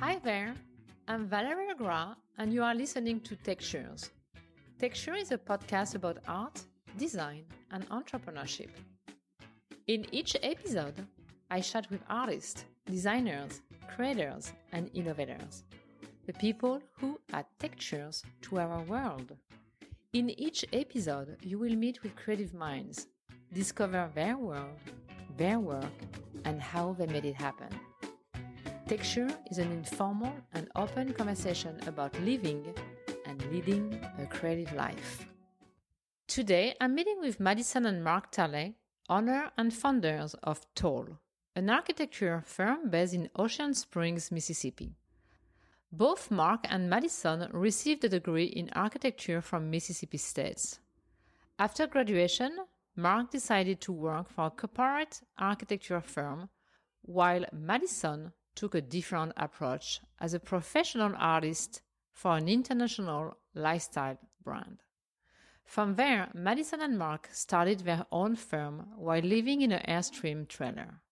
Hi there, I'm Valerie Gras, and you are listening to Textures. Texture is a podcast about art, design, and entrepreneurship. In each episode, I chat with artists, designers, creators, and innovators, the people who add textures to our world. In each episode, you will meet with creative minds, discover their world, their work, and how they made it happen. Texture is an informal and open conversation about living and leading a creative life. Today, I'm meeting with Madison and Mark Talley, owner and founders of Tall, an architecture firm based in Ocean Springs, Mississippi. Both Mark and Madison received a degree in architecture from Mississippi State. After graduation, Mark decided to work for a corporate architecture firm, while Madison took a different approach as a professional artist for an international lifestyle brand. From there, Madison and Mark started their own firm while living in an Airstream trailer.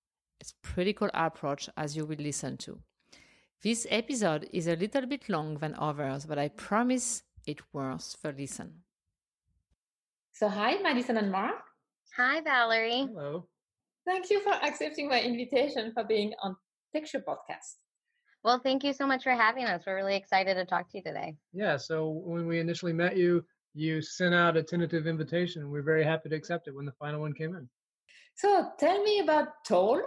It's a pretty cool approach as you will listen to. This episode is a little bit long than others, but I promise it worth the listen. So hi, Madison and Mark. Hi, Valerie. Hello. Thank you for accepting my invitation for being on Texture Podcast. Well, thank you so much for having us. We're really excited to talk to you today. Yeah, so when we initially met you, you sent out a tentative invitation. And we're very happy to accept it when the final one came in. So tell me about Tall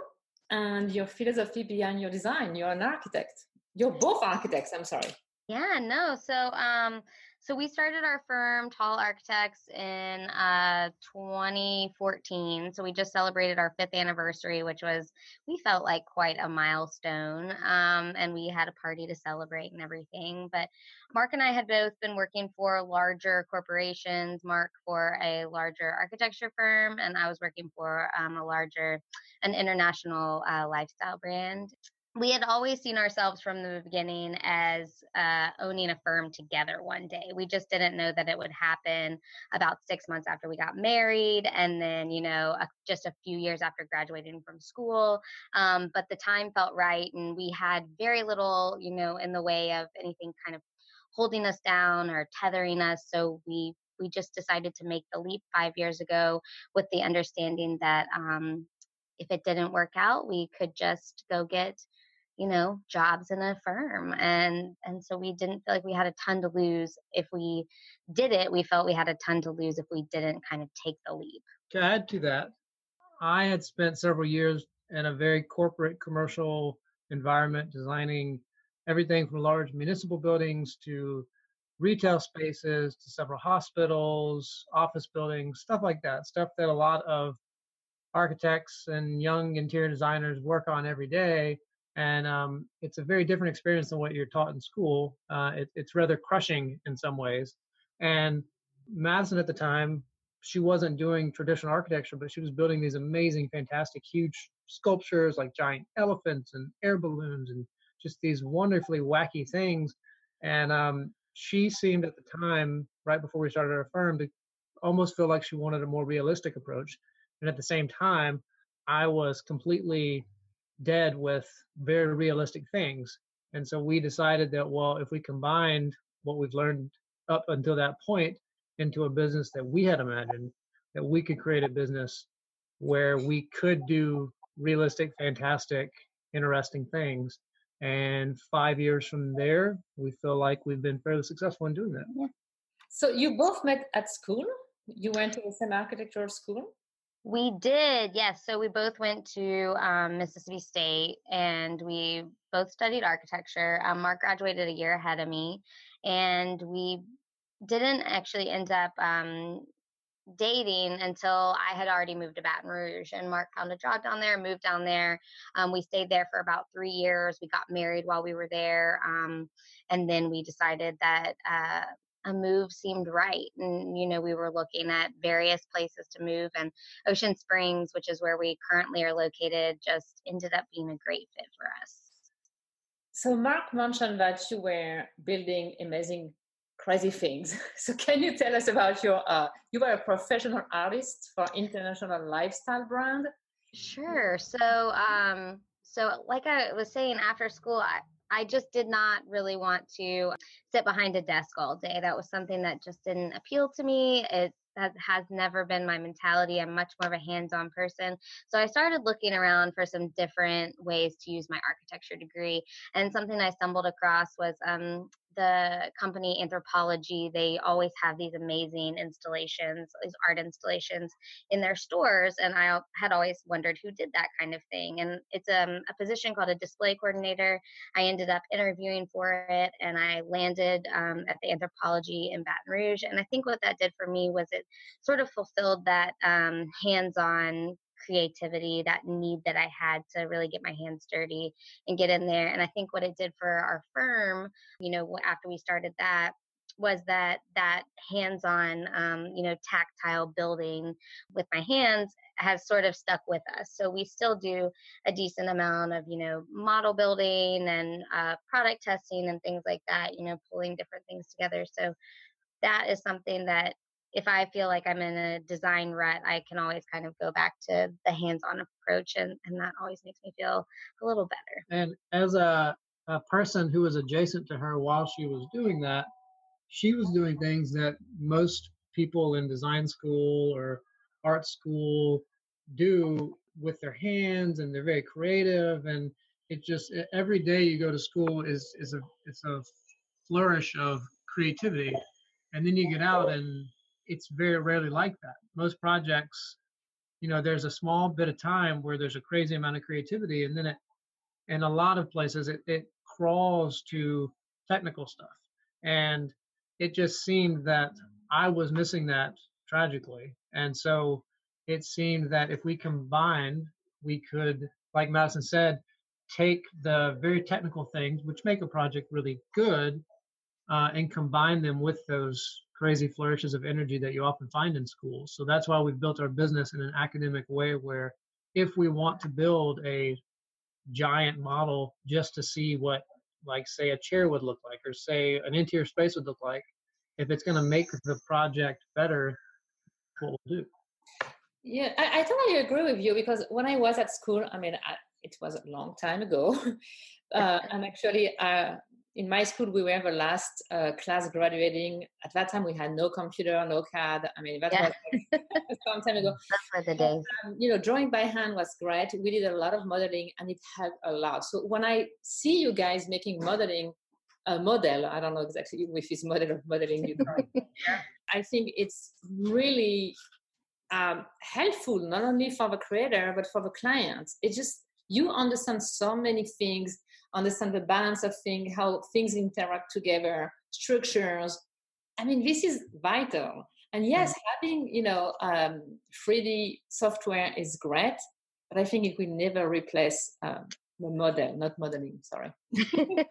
and your philosophy behind your design. You're an architect. You're both architects, I'm sorry. Yeah, no. So, um, so we started our firm, Tall Architects, in uh, 2014. So we just celebrated our fifth anniversary, which was we felt like quite a milestone. Um, and we had a party to celebrate and everything. But Mark and I had both been working for larger corporations. Mark for a larger architecture firm, and I was working for um, a larger, an international uh, lifestyle brand we had always seen ourselves from the beginning as uh, owning a firm together one day. We just didn't know that it would happen about six months after we got married, and then you know a, just a few years after graduating from school. Um, but the time felt right, and we had very little, you know, in the way of anything kind of holding us down or tethering us. So we we just decided to make the leap five years ago with the understanding that um, if it didn't work out, we could just go get you know jobs in a firm and and so we didn't feel like we had a ton to lose. If we did it we felt we had a ton to lose if we didn't kind of take the leap. To add to that? I had spent several years in a very corporate commercial environment designing everything from large municipal buildings to retail spaces to several hospitals office buildings stuff like that stuff that a lot of architects and young interior designers work on every day and um, it's a very different experience than what you're taught in school. Uh, it, it's rather crushing in some ways. And Madison at the time, she wasn't doing traditional architecture, but she was building these amazing, fantastic, huge sculptures like giant elephants and air balloons and just these wonderfully wacky things. And um, she seemed at the time, right before we started our firm, to almost feel like she wanted a more realistic approach. And at the same time, I was completely dead with very realistic things. And so we decided that, well, if we combined what we've learned up until that point into a business that we had imagined, that we could create a business where we could do realistic, fantastic, interesting things. And five years from there, we feel like we've been fairly successful in doing that. Yeah. So you both met at school? You went to the same architectural school? We did, yes. So we both went to um, Mississippi State and we both studied architecture. Um, Mark graduated a year ahead of me, and we didn't actually end up um, dating until I had already moved to Baton Rouge. And Mark found a job down there, moved down there. Um, we stayed there for about three years. We got married while we were there. Um, and then we decided that uh, a move seemed right. And, you know, we were looking at various places to move, and Ocean Springs, which is where we currently are located, just ended up being a great fit for us. So, Mark mentioned that you were building amazing, crazy things. So, can you tell us about your? Uh, you were a professional artist for international lifestyle brand. Sure. So, um, so like I was saying, after school, I, I just did not really want to sit behind a desk all day. That was something that just didn't appeal to me. It that has never been my mentality. I'm much more of a hands on person. So I started looking around for some different ways to use my architecture degree. And something I stumbled across was um, the company Anthropologie, they always have these amazing installations, these art installations in their stores. And I had always wondered who did that kind of thing. And it's um, a position called a display coordinator. I ended up interviewing for it and I landed um, at the Anthropologie in Baton Rouge. And I think what that did for me was it sort of fulfilled that um, hands on creativity, that need that I had to really get my hands dirty and get in there. And I think what it did for our firm, you know, after we started that, was that that hands-on um, you know tactile building with my hands has sort of stuck with us so we still do a decent amount of you know model building and uh, product testing and things like that you know pulling different things together so that is something that if I feel like I'm in a design rut, I can always kind of go back to the hands-on approach, and and that always makes me feel a little better. And as a a person who was adjacent to her while she was doing that, she was doing things that most people in design school or art school do with their hands, and they're very creative. And it just every day you go to school is is a it's a flourish of creativity, and then you get out and it's very rarely like that. Most projects, you know, there's a small bit of time where there's a crazy amount of creativity, and then it, in a lot of places, it, it crawls to technical stuff. And it just seemed that I was missing that tragically. And so it seemed that if we combined, we could, like Madison said, take the very technical things, which make a project really good, uh, and combine them with those crazy flourishes of energy that you often find in schools. So that's why we've built our business in an academic way where if we want to build a giant model just to see what like say a chair would look like or say an interior space would look like, if it's going to make the project better, what we'll do. Yeah, I, I, totally agree with you because when I was at school, I mean, I, it was a long time ago. uh, and actually, uh, in my school, we were the last uh, class graduating. At that time, we had no computer, no CAD. I mean, that yeah. was some time ago. That's the days. Um, you know, drawing by hand was great. We did a lot of modeling, and it helped a lot. So when I see you guys making modeling a model, I don't know exactly if it's model of modeling you I think it's really um, helpful not only for the creator but for the clients. It just you understand so many things understand the balance of things, how things interact together, structures. I mean, this is vital. And yes, mm-hmm. having you know um, 3D software is great, but I think it will never replace um, the model, not modeling. Sorry.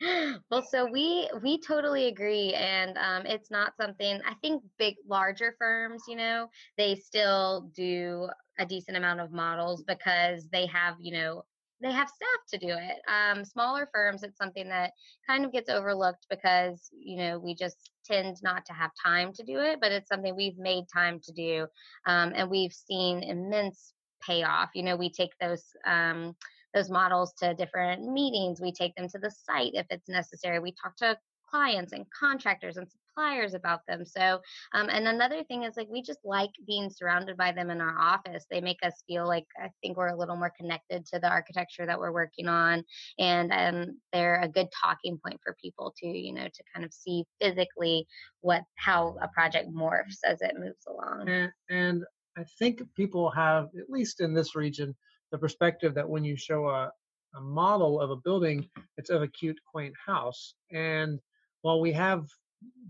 well, so we we totally agree, and um, it's not something I think big larger firms, you know, they still do a decent amount of models because they have you know they have staff to do it. Um, smaller firms, it's something that kind of gets overlooked because you know we just tend not to have time to do it, but it's something we've made time to do, um, and we've seen immense payoff. You know, we take those. Um, those models to different meetings. We take them to the site if it's necessary. We talk to clients and contractors and suppliers about them. So, um, and another thing is like we just like being surrounded by them in our office. They make us feel like I think we're a little more connected to the architecture that we're working on, and um, they're a good talking point for people to you know to kind of see physically what how a project morphs as it moves along. And, and I think people have at least in this region the perspective that when you show a a model of a building, it's of a cute, quaint house. And while we have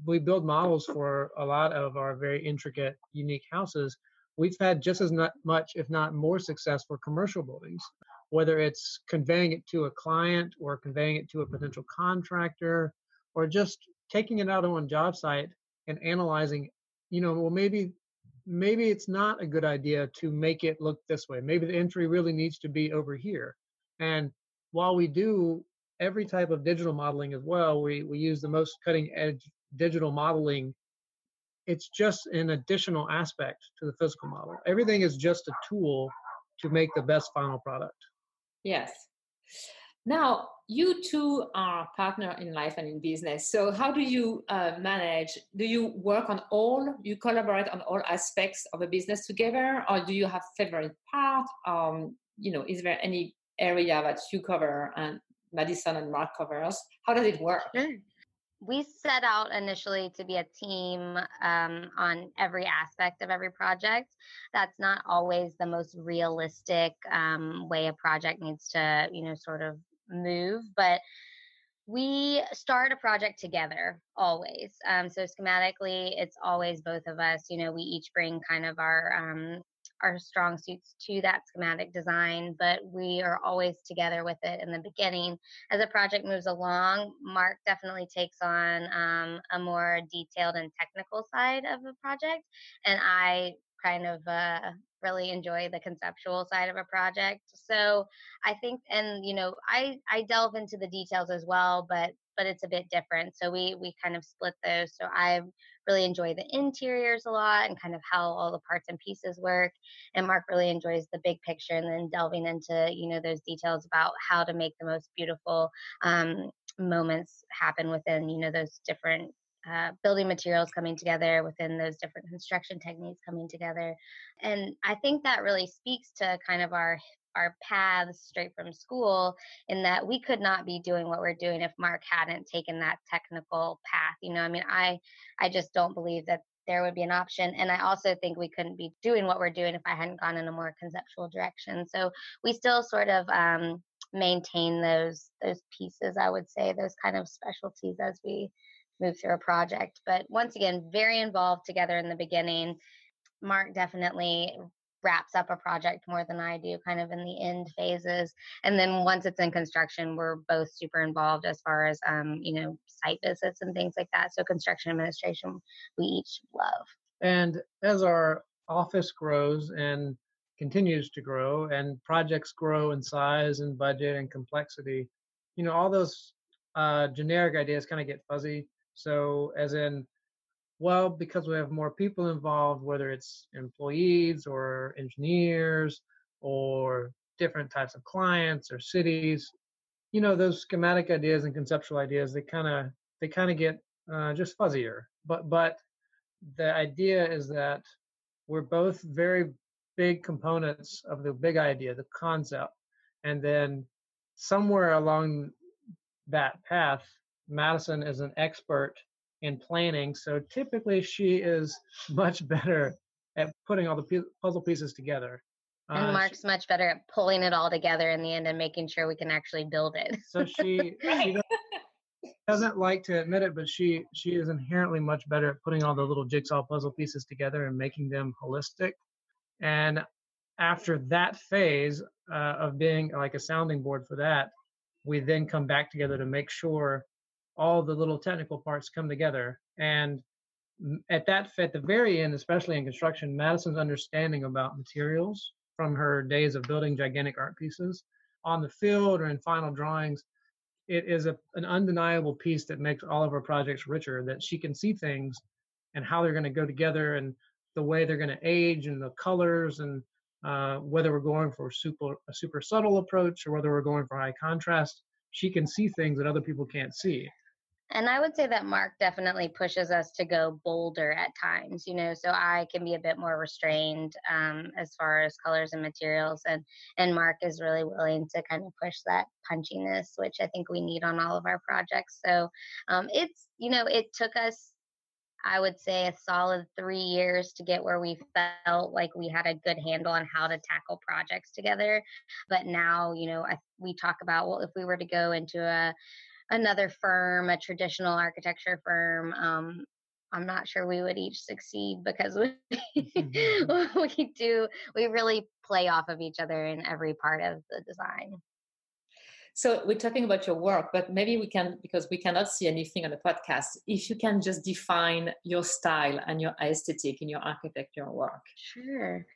we build models for a lot of our very intricate, unique houses, we've had just as much, if not more, success for commercial buildings. Whether it's conveying it to a client or conveying it to a potential contractor, or just taking it out on a job site and analyzing, you know, well maybe maybe it's not a good idea to make it look this way. Maybe the entry really needs to be over here. And while we do every type of digital modeling as well. We, we use the most cutting edge digital modeling. It's just an additional aspect to the physical model. Everything is just a tool to make the best final product. Yes. Now, you two are partner in life and in business. So how do you uh, manage? Do you work on all? You collaborate on all aspects of a business together, or do you have favorite part? Um, you know, is there any area that you cover and Madison and Mark covers? How does it work? Sure we set out initially to be a team um, on every aspect of every project. That's not always the most realistic um, way a project needs to, you know, sort of move, but we start a project together always. Um, so schematically, it's always both of us. You know, we each bring kind of our um, our strong suits to that schematic design, but we are always together with it in the beginning. As a project moves along, Mark definitely takes on um, a more detailed and technical side of the project, and I kind of uh, really enjoy the conceptual side of a project. So I think, and you know, I I delve into the details as well, but but it's a bit different. So we we kind of split those. So I really enjoy the interiors a lot and kind of how all the parts and pieces work. And Mark really enjoys the big picture and then delving into you know those details about how to make the most beautiful um, moments happen within you know those different uh, building materials coming together within those different construction techniques coming together and i think that really speaks to kind of our our paths straight from school in that we could not be doing what we're doing if mark hadn't taken that technical path you know i mean i i just don't believe that there would be an option and i also think we couldn't be doing what we're doing if i hadn't gone in a more conceptual direction so we still sort of um, maintain those those pieces i would say those kind of specialties as we move through a project but once again very involved together in the beginning. Mark definitely wraps up a project more than I do, kind of in the end phases. And then once it's in construction, we're both super involved as far as, um, you know, site visits and things like that. So construction administration, we each love. And as our office grows and continues to grow and projects grow in size and budget and complexity, you know, all those uh, generic ideas kind of get fuzzy. So as in, well, because we have more people involved, whether it's employees or engineers or different types of clients or cities, you know, those schematic ideas and conceptual ideas, they kind of they kind of get uh, just fuzzier. But but the idea is that we're both very big components of the big idea, the concept, and then somewhere along that path, Madison is an expert in planning. So typically, she is much better at putting all the puzzle pieces together. And uh, Mark's she, much better at pulling it all together in the end and making sure we can actually build it. so she, she doesn't like to admit it, but she she is inherently much better at putting all the little jigsaw puzzle pieces together and making them holistic. And after that phase uh, of being like a sounding board for that, we then come back together to make sure all the little technical parts come together. And at that, at the very end, especially in construction, Madison's understanding about materials from her days of building gigantic art pieces on the field or in final drawings, it is a, an undeniable piece that makes all of her projects richer. That she can see things and how they're going to go together and the way they're going to age and the colors and uh, whether we're going for super a super subtle approach or whether we're going for high contrast. She can see things that other people can't see. And I would say that Mark definitely pushes us to go bolder at times, you know, so I can be a bit more restrained um, as far as colors and materials. And, and Mark is really willing to kind of push that punchiness, which I think we need on all of our projects. So um, it's, you know, it took us, I would say, a solid three years to get where we felt like we had a good handle on how to tackle projects together. But now, you know, I, we talk about, well, if we were to go into a, another firm, a traditional architecture firm, um, I'm not sure we would each succeed because we mm-hmm. we do we really play off of each other in every part of the design. So we're talking about your work, but maybe we can, because we cannot see anything on the podcast, if you can just define your style and your aesthetic in your architecture work. Sure.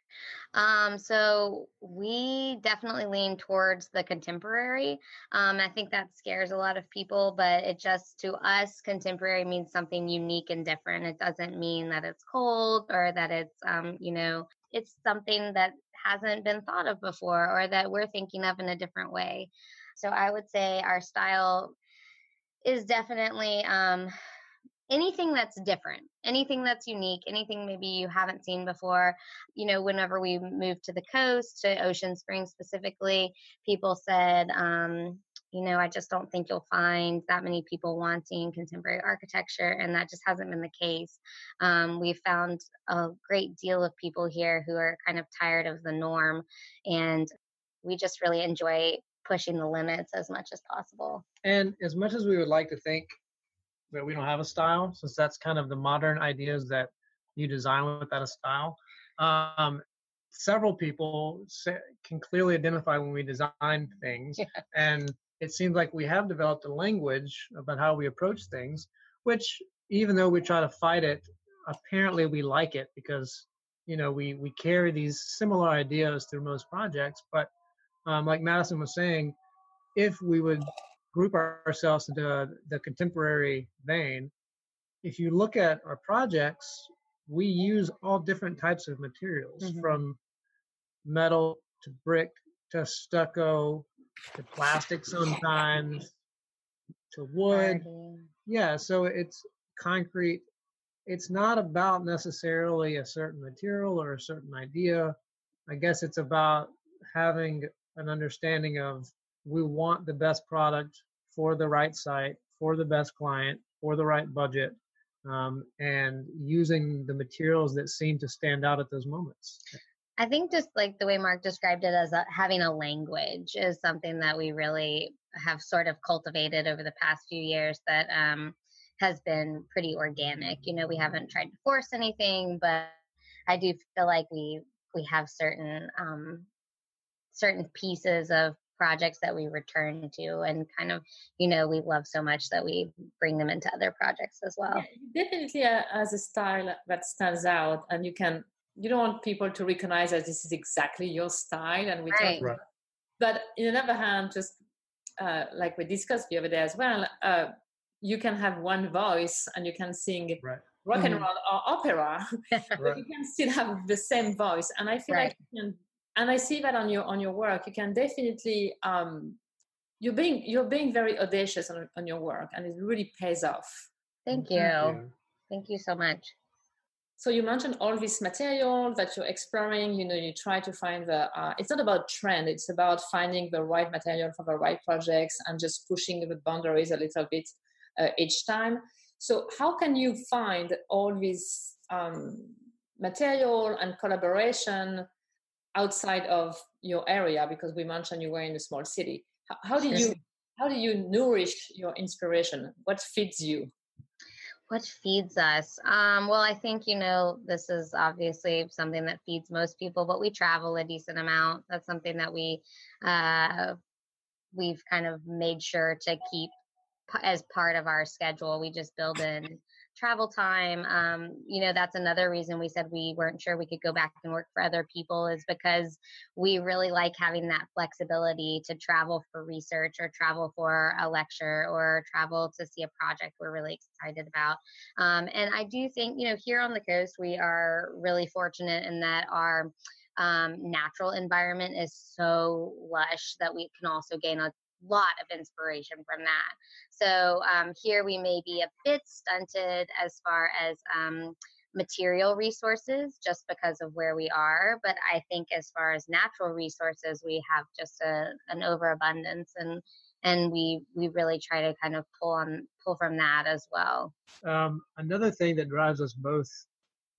Um, so we definitely lean towards the contemporary. Um, I think that scares a lot of people, but it just to us, contemporary means something unique and different. It doesn't mean that it's cold or that it's, um, you know, it's something that hasn't been thought of before or that we're thinking of in a different way. So I would say our style is definitely um, anything that's different, anything that's unique, anything maybe you haven't seen before. You know, whenever we moved to the coast, to Ocean Springs specifically, people said, um, you know, I just don't think you'll find that many people wanting contemporary architecture, and that just hasn't been the case. Um, we've found a great deal of people here who are kind of tired of the norm, and we just really enjoy pushing the limits as much as possible. And as much as we would like to think that we don't have a style, since that's kind of the modern ideas that you design without a style, um, several people say, can clearly identify when we design things, yeah. and it seems like we have developed a language about how we approach things, which even though we try to fight it, apparently we like it because you know we we carry these similar ideas through most projects. But um, like Madison was saying, if we would group ourselves into the contemporary vein, if you look at our projects, we use all different types of materials mm-hmm. from metal to brick to stucco to plastic sometimes to wood. Yeah, so it's concrete. It's not about necessarily a certain material or a certain idea. I guess it's about having an understanding of we want the best product for the right site, for the best client, for the right budget, um, and using the materials that seem to stand out at those moments. I think just like the way Mark described it as a, having a language is something that we really have sort of cultivated over the past few years that um, has been pretty organic. You know, we haven't tried to force anything, but I do feel like we we have certain um, certain pieces of projects that we return to and kind of you know we love so much that we bring them into other projects as well yeah, definitely uh, as a style that stands out and you can you don't want people to recognize that this is exactly your style and we right. talk, right. but in the other hand just uh, like we discussed the other day as well uh, you can have one voice and you can sing right. rock mm-hmm. and roll or opera but you can still have the same voice and i feel like you can and i see that on your on your work. You can definitely um, you're being you're being very audacious on, on your work and it really pays off. Thank you. thank you, thank you so much. So you mentioned all this material that you're exploring. You know you try to find the uh, it's not about trend. It's about finding the right material for the right projects and just pushing the boundaries a little bit uh, each time. So how can you find all this um, material and collaboration outside of your area because we mentioned you were in a small city. How, how do you how do you nourish your inspiration? What feeds you? What feeds us? Um, well i think you know this is obviously something that feeds most people but we travel a decent amount. That's something that we uh, we've kind of made sure to keep as part of our schedule. We just build in travel time. Um, you know, that's another reason we said we weren't sure we could go back and work for other people is because we really like having that flexibility to travel for research or travel for a lecture or travel to see a project we're really excited about. Um, and I do think, you know, here on the coast, we are really fortunate in that our um, natural environment is so lush that we can also gain a lot of inspiration from that. So um, here we may be a bit stunted as far as um, material resources just because of where we are. But I think as far as natural resources, we have just a, an overabundance and and we we really try to kind of pull on pull from that as well. Um, another thing that drives us both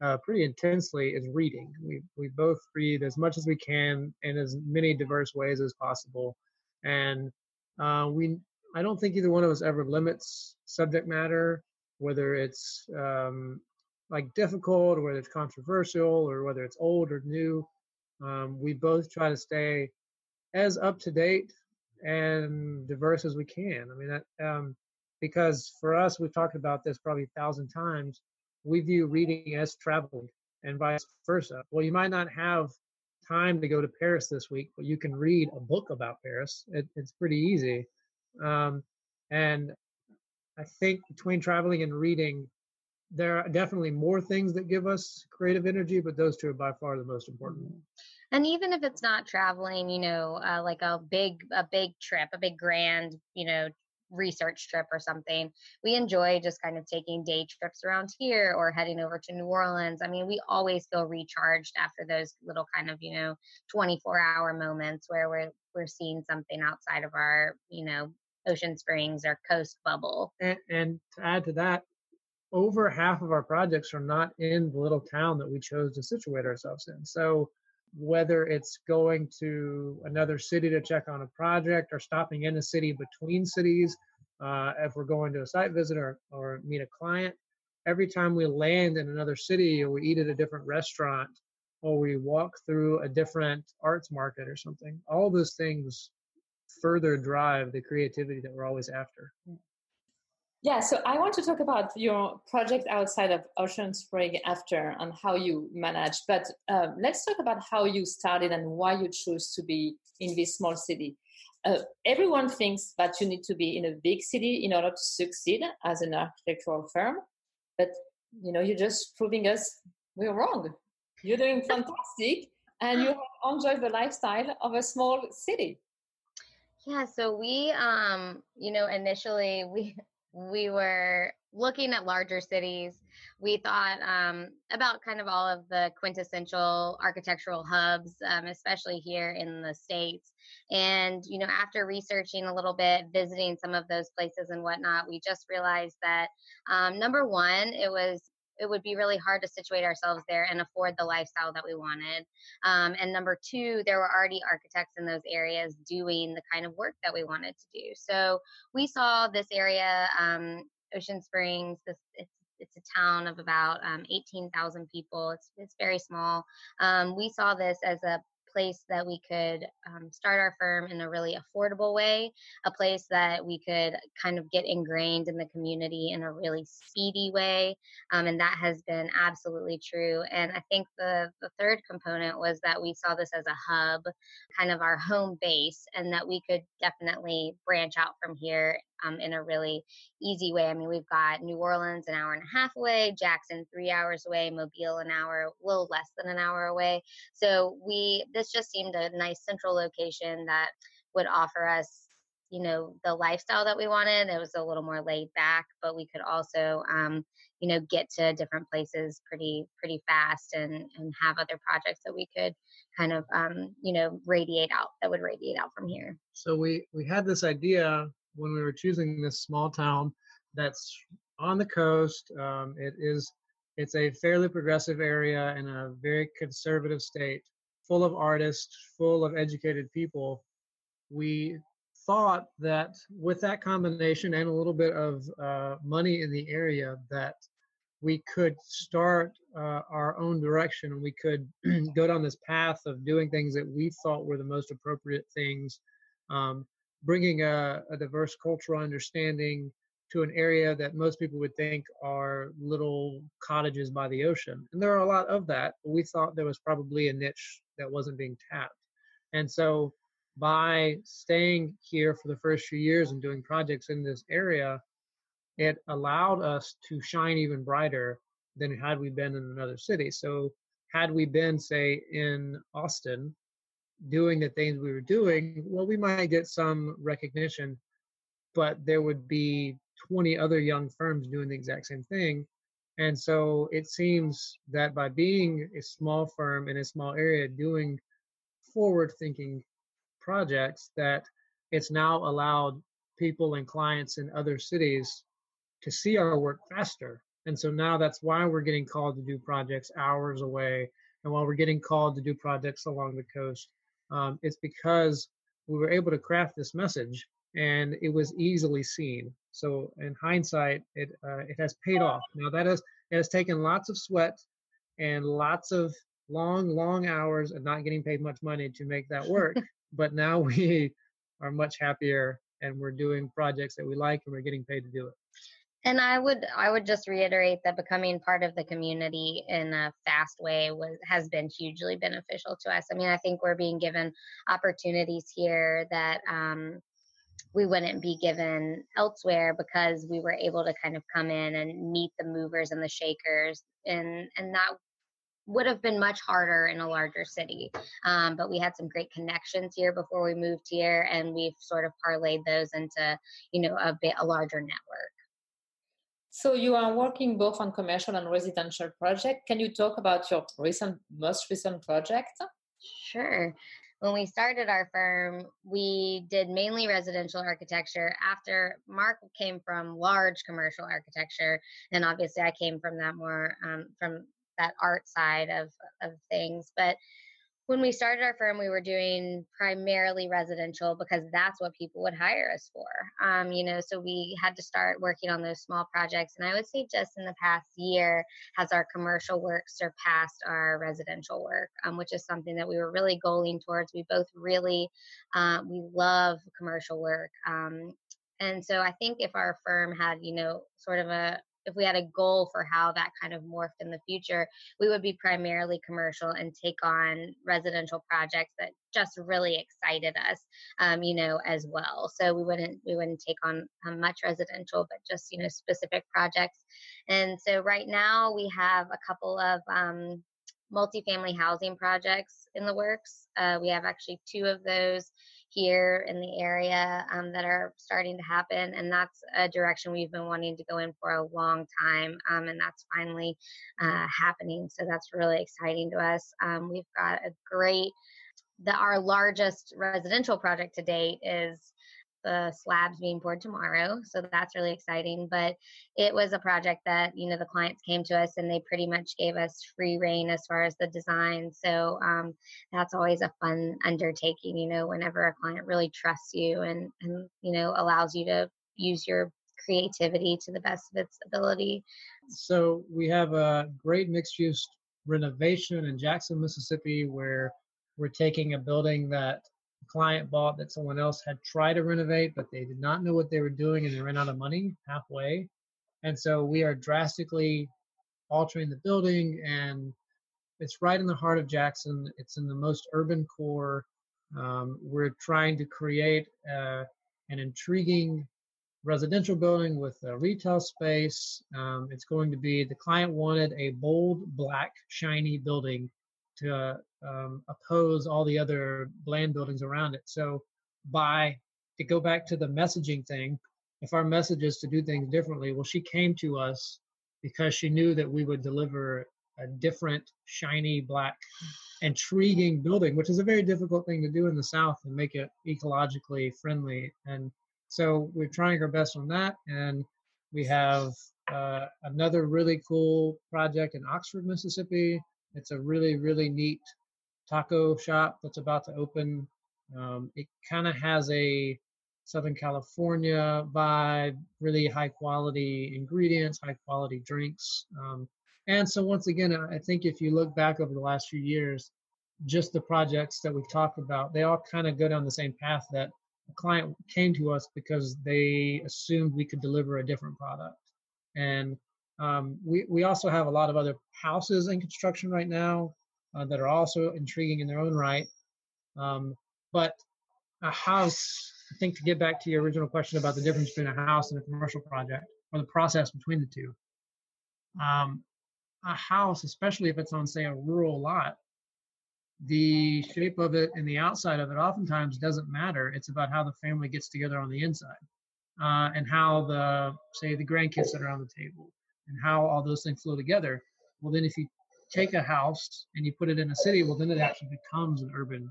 uh, pretty intensely is reading. We we both read as much as we can in as many diverse ways as possible, and uh, we I don't think either one of us ever limits subject matter, whether it's um, like difficult or whether it's controversial or whether it's old or new. Um, we both try to stay as up to date and diverse as we can. I mean, that, um, because for us, we've talked about this probably a thousand times. We view reading as traveling and vice versa. Well, you might not have time to go to Paris this week, but you can read a book about Paris. It, it's pretty easy. Um, and I think between traveling and reading, there are definitely more things that give us creative energy, but those two are by far the most important. Mm-hmm. and even if it's not traveling you know uh, like a big a big trip a big grand you know research trip or something we enjoy just kind of taking day trips around here or heading over to new orleans. I mean we always feel recharged after those little kind of you know 24 hour moments where we're we're seeing something outside of our you know ocean springs or coast bubble. And, and to add to that over half of our projects are not in the little town that we chose to situate ourselves in. So whether it's going to another city to check on a project or stopping in a city between cities, uh, if we're going to a site visit or, or meet a client, every time we land in another city or we eat at a different restaurant or we walk through a different arts market or something, all those things further drive the creativity that we're always after. Yeah, so I want to talk about your project outside of Ocean Spring after and how you managed. But um, let's talk about how you started and why you chose to be in this small city. Uh, everyone thinks that you need to be in a big city in order to succeed as an architectural firm, but you know you're just proving us we're wrong. You're doing fantastic, and you enjoy the lifestyle of a small city. Yeah, so we, um, you know, initially we we were looking at larger cities. We thought um, about kind of all of the quintessential architectural hubs, um, especially here in the States. And, you know, after researching a little bit, visiting some of those places and whatnot, we just realized that um, number one, it was it would be really hard to situate ourselves there and afford the lifestyle that we wanted. Um, and number two, there were already architects in those areas doing the kind of work that we wanted to do. So we saw this area, um, Ocean Springs. This it's it's a town of about um, 18,000 people. It's it's very small. Um, we saw this as a place that we could um, start our firm in a really affordable way, a place that we could kind of get ingrained in the community in a really speedy way. Um, and that has been absolutely true. And I think the, the third component was that we saw this as a hub, kind of our home base, and that we could definitely branch out from here um, in a really easy way. I mean, we've got New Orleans an hour and a half away, Jackson three hours away, Mobile an hour, a little less than an hour away. So we this just seemed a nice central location that would offer us you know the lifestyle that we wanted it was a little more laid back but we could also um, you know get to different places pretty pretty fast and and have other projects that we could kind of um, you know radiate out that would radiate out from here so we we had this idea when we were choosing this small town that's on the coast. Um, it is it's a fairly progressive area in a very conservative state, full of artists, full of educated people. We thought that with that combination and a little bit of uh, money in the area, that we could start uh, our own direction and we could go down this path of doing things that we thought were the most appropriate things um, bringing a, a diverse cultural understanding to an area that most people would think are little cottages by the ocean. And there are a lot of that, we thought there was probably a niche that wasn't being tapped. And so by staying here for the first few years and doing projects in this area, it allowed us to shine even brighter than had we been in another city. So had we been, say, in Austin, doing the things we were doing, well, we might get some recognition, but there would be 20 other young firms doing the exact same thing. And so it seems that by being a small firm in a small area doing forward thinking projects, that it's now allowed people and clients in other cities to see our work faster. And so now that's why we're getting called to do projects hours away. And while we're getting called to do projects along the coast, um, it's because we were able to craft this message and it was easily seen. So in hindsight, it uh, it has paid off. Now that has it has taken lots of sweat and lots of long long hours and not getting paid much money to make that work. but now we are much happier and we're doing projects that we like and we're getting paid to do it and i would i would just reiterate that becoming part of the community in a fast way was has been hugely beneficial to us i mean i think we're being given opportunities here that um, we wouldn't be given elsewhere because we were able to kind of come in and meet the movers and the shakers and and that would have been much harder in a larger city. Um, but we had some great connections here before we moved here, and we've sort of parlayed those into, you know, a bit a larger network. So you are working both on commercial and residential project. Can you talk about your recent, most recent project? Sure. When we started our firm, we did mainly residential architecture. After Mark came from large commercial architecture, and obviously I came from that more um, from that art side of of things. But when we started our firm, we were doing primarily residential because that's what people would hire us for. Um, you know, so we had to start working on those small projects. And I would say just in the past year has our commercial work surpassed our residential work, um, which is something that we were really goaling towards. We both really, uh, we love commercial work. Um, and so I think if our firm had, you know, sort of a if we had a goal for how that kind of morphed in the future, we would be primarily commercial and take on residential projects that just really excited us, um, you know, as well. So we wouldn't we wouldn't take on um, much residential, but just you know specific projects. And so right now we have a couple of um, multifamily housing projects in the works. Uh, we have actually two of those here in the area um, that are starting to happen. And that's a direction we've been wanting to go in for a long time. Um, and that's finally uh, happening. So that's really exciting to us. Um, we've got a great, the, our largest residential project to date is the slabs being poured tomorrow. So that's really exciting. But it was a project that, you know, the clients came to us and they pretty much gave us free reign as far as the design. So um, that's always a fun undertaking, you know, whenever a client really trusts you and, and, you know, allows you to use your creativity to the best of its ability. So we have a great mixed use renovation in Jackson, Mississippi, where we're taking a building that client bought that someone else had tried to renovate, but they did not know what they were doing and they ran out of money halfway. And so we are drastically altering the building and it's right in the heart of Jackson. It's in the most urban core. Um, we're trying to create uh, an intriguing residential building with a retail space. Um, it's going to be the client wanted a bold, black, shiny building to um, oppose all the other bland buildings around it. So, by to go back to the messaging thing, if our message is to do things differently, well, she came to us because she knew that we would deliver a different, shiny, black, intriguing building, which is a very difficult thing to do in the South and make it ecologically friendly. And so we're trying our best on that. And we have uh, another really cool project in Oxford, Mississippi, it's a really, really neat taco shop that's about to open. Um, it kind of has a Southern California vibe, really high quality ingredients, high quality drinks. Um, and so, once again, I think if you look back over the last few years, just the projects that we've talked about, they all kind of go down the same path that a client came to us because they assumed we could deliver a different product. And um, we, we also have a lot of other houses in construction right now uh, that are also intriguing in their own right. Um, but a house, I think to get back to your original question about the difference between a house and a commercial project or the process between the two, um, a house, especially if it's on, say, a rural lot, the shape of it and the outside of it oftentimes doesn't matter. It's about how the family gets together on the inside uh, and how the, say, the grandkids sit around the table and how all those things flow together. Well, then if you take a house and you put it in a city, well, then it actually becomes an urban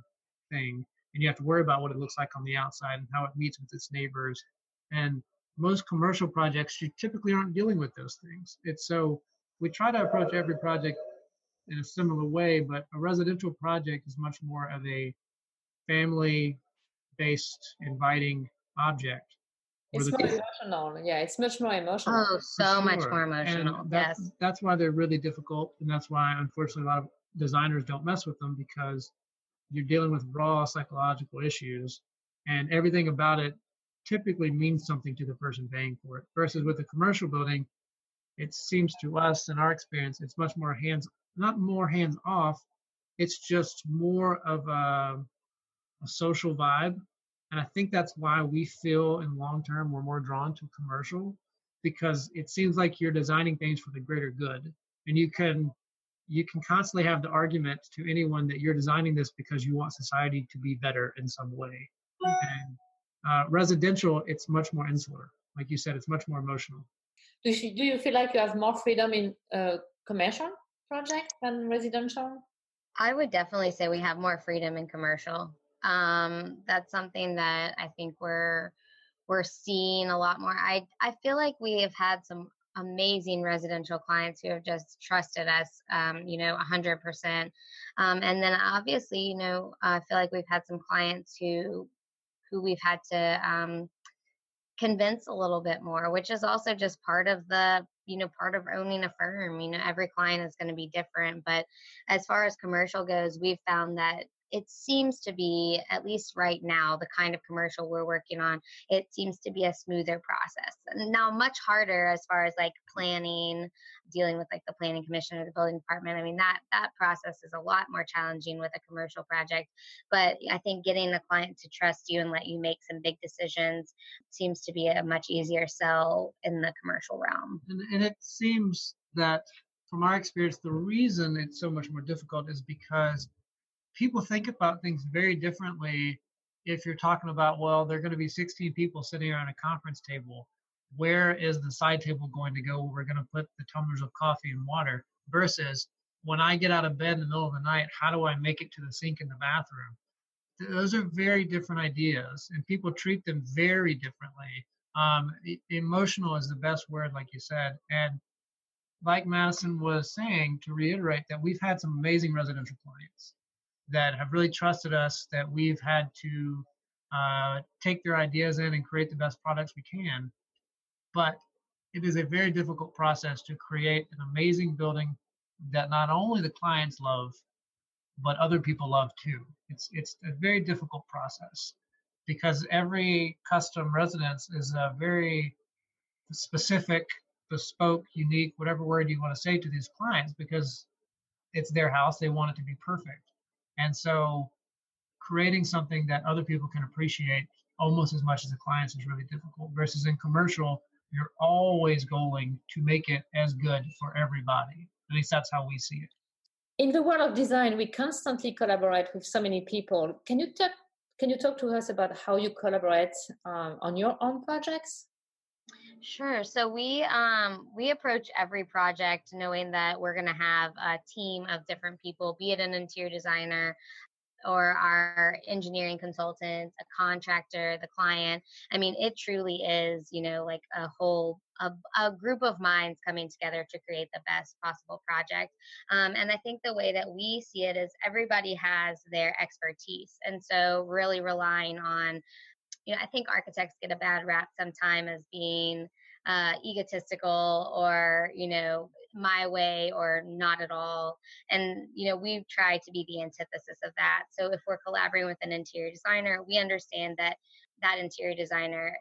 thing. And you have to worry about what it looks like on the outside and how it meets with its neighbors. And most commercial projects, you typically aren't dealing with those things. It's so we try to approach every project in a similar way, but a residential project is much more of a family based, inviting object it's more emotional. Yeah, it's much more emotional. Oh, so sure. much more emotional. And that's, yes. That's why they're really difficult. And that's why, unfortunately, a lot of designers don't mess with them because you're dealing with raw psychological issues and everything about it typically means something to the person paying for it. Versus with a commercial building, it seems to us, in our experience, it's much more hands, not more hands off. It's just more of a, a social vibe and I think that's why we feel in long term we're more drawn to commercial because it seems like you're designing things for the greater good. And you can you can constantly have the argument to anyone that you're designing this because you want society to be better in some way. And uh, residential, it's much more insular. Like you said, it's much more emotional. Do you, do you feel like you have more freedom in uh, commercial project than residential? I would definitely say we have more freedom in commercial. Um, that's something that I think we're we're seeing a lot more. I I feel like we have had some amazing residential clients who have just trusted us, um, you know, 100%. Um, and then obviously, you know, I feel like we've had some clients who who we've had to um, convince a little bit more, which is also just part of the you know part of owning a firm you know every client is going to be different but as far as commercial goes we've found that it seems to be at least right now the kind of commercial we're working on it seems to be a smoother process. Now much harder as far as like planning dealing with like the planning commission or the building department. I mean that that process is a lot more challenging with a commercial project but i think getting the client to trust you and let you make some big decisions seems to be a much easier sell in the commercial realm. And, and it seems that from our experience the reason it's so much more difficult is because people think about things very differently if you're talking about well there are going to be 16 people sitting around a conference table. Where is the side table going to go we're going to put the tumblers of coffee and water? Versus when i get out of bed in the middle of the night how do i make it to the sink in the bathroom? Those are very different ideas and people treat them very differently. Um, emotional is the best word like you said and like madison was saying to reiterate that we've had some amazing residential clients that have really trusted us that we've had to uh, take their ideas in and create the best products we can. But it is a very difficult process to create an amazing building that not only the clients love, but other people love too. It's it's a very difficult process because every custom residence is a very specific, bespoke, unique, whatever word you want to say to these clients because it's their house. They want it to be perfect. And so creating something that other people can appreciate almost as much as the clients is really difficult versus in commercial you're always going to make it as good for everybody. At least that's how we see it. In the world of design we constantly collaborate with so many people. Can you talk can you talk to us about how you collaborate um, on your own projects Sure. So we um we approach every project knowing that we're going to have a team of different people, be it an interior designer or our engineering consultants, a contractor, the client. I mean, it truly is, you know, like a whole a, a group of minds coming together to create the best possible project. Um, and I think the way that we see it is everybody has their expertise, and so really relying on you know, I think architects get a bad rap sometime as being uh, egotistical or, you know, my way or not at all. And, you know, we've tried to be the antithesis of that. So if we're collaborating with an interior designer, we understand that that interior designer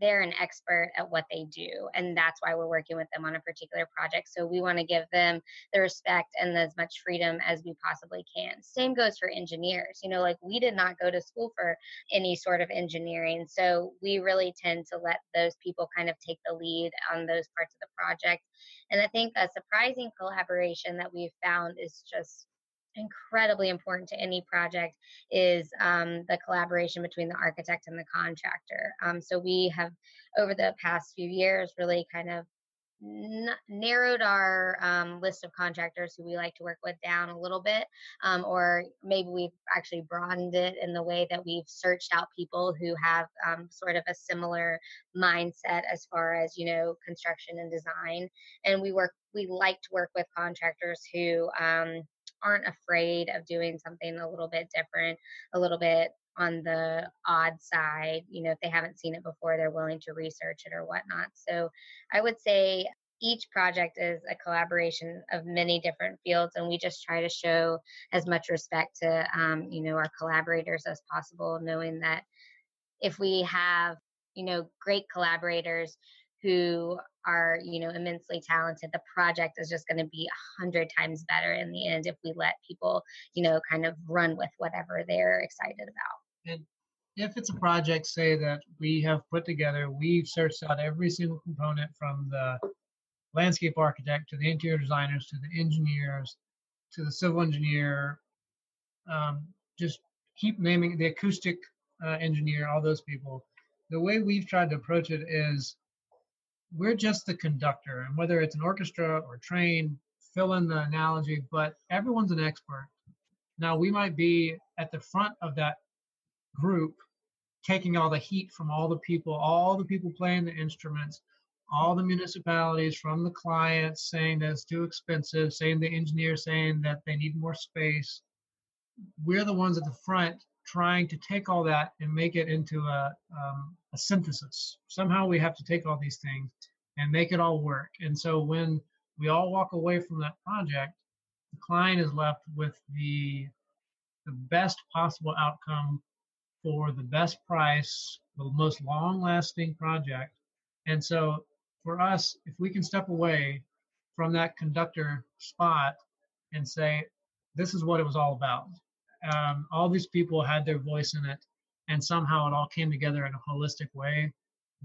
they're an expert at what they do and that's why we're working with them on a particular project so we want to give them the respect and as much freedom as we possibly can. Same goes for engineers you know like we did not go to school for any sort of engineering so we really tend to let those people kind of take the lead on those parts of the project and i think a surprising collaboration that we've found is just incredibly important to any project is um, the collaboration between the architect and the contractor. Um, so we have, over the past few years, really kind of n- narrowed our um, list of contractors who we like to work with down a little bit, um, or maybe we've actually broadened it in the way that we've searched out people who have um, sort of a similar mindset as far as you know construction and design. And we work, we like to work with contractors who um, aren't afraid of doing something a little bit different, a little bit on the odd side. You know, if they haven't seen it before, they're willing to research it or whatnot. So I would say each project is a collaboration of many different fields and we just try to show as much respect to um, you know our collaborators as possible knowing that if we have you know great collaborators who are you know immensely talented the project is just going to be a hundred times better in the end if we let people you know kind of run with whatever they're excited about and if it's a project say that we have put together we've searched out every single component from the landscape architect to the interior designers to the engineers to the civil engineer, um, just keep naming the acoustic uh, engineer, all those people. The way we've tried to approach it is we're just the conductor, and whether it's an orchestra or train, fill in the analogy, but everyone's an expert. Now, we might be at the front of that group taking all the heat from all the people, all the people playing the instruments, all the municipalities from the clients saying that it's too expensive, saying the engineer saying that they need more space. We're the ones at the front trying to take all that and make it into a, um, a synthesis. Somehow we have to take all these things and make it all work. And so when we all walk away from that project, the client is left with the the best possible outcome for the best price, the most long lasting project. And so for us, if we can step away from that conductor spot and say, this is what it was all about. Um, all these people had their voice in it, and somehow it all came together in a holistic way.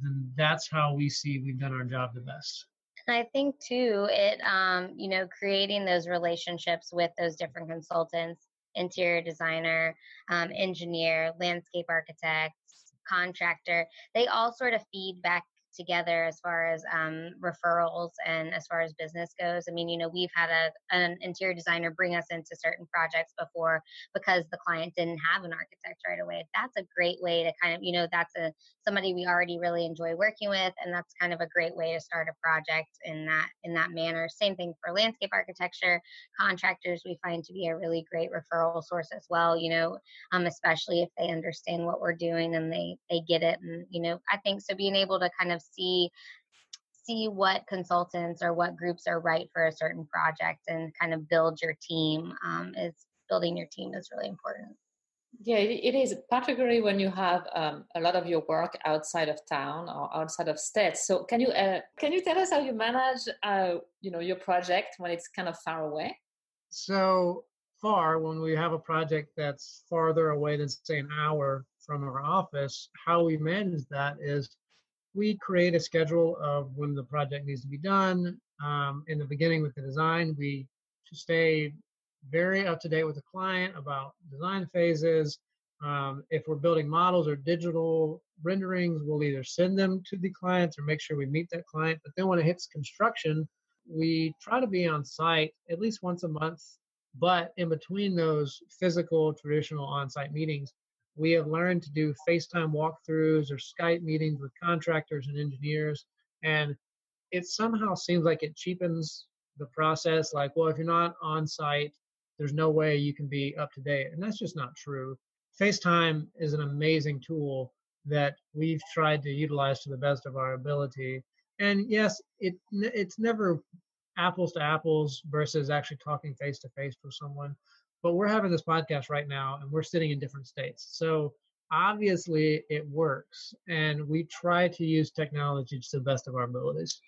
Then that's how we see we've done our job the best. I think too, it um, you know, creating those relationships with those different consultants, interior designer, um, engineer, landscape architects, contractor, they all sort of feed back together as far as um, referrals and as far as business goes. I mean, you know, we've had a an interior designer bring us into certain projects before because the client didn't have an architect right away. That's a great way to kind of, you know, that's a somebody we already really enjoy working with, and that's kind of a great way to start a project in that in that manner. Same thing for landscape architecture contractors. We find to be a really great referral source as well. You know, um, especially if they understand what we're doing and they they get it, and you know, I think so. Being able to kind of see see what consultants or what groups are right for a certain project and kind of build your team um, is building your team is really important. Yeah it is particularly when you have um, a lot of your work outside of town or outside of state. So can you uh, can you tell us how you manage uh, you know your project when it's kind of far away? So far when we have a project that's farther away than say an hour from our office how we manage that is we create a schedule of when the project needs to be done. Um, in the beginning with the design, we stay very up to date with the client about design phases. Um, if we're building models or digital renderings, we'll either send them to the clients or make sure we meet that client. But then when it hits construction, we try to be on site at least once a month. But in between those physical, traditional on site meetings, we have learned to do FaceTime walkthroughs or Skype meetings with contractors and engineers. And it somehow seems like it cheapens the process. Like, well, if you're not on site, there's no way you can be up to date. And that's just not true. FaceTime is an amazing tool that we've tried to utilize to the best of our ability. And yes, it it's never apples to apples versus actually talking face to face with someone but we're having this podcast right now and we're sitting in different states. So obviously it works and we try to use technology to the best of our abilities.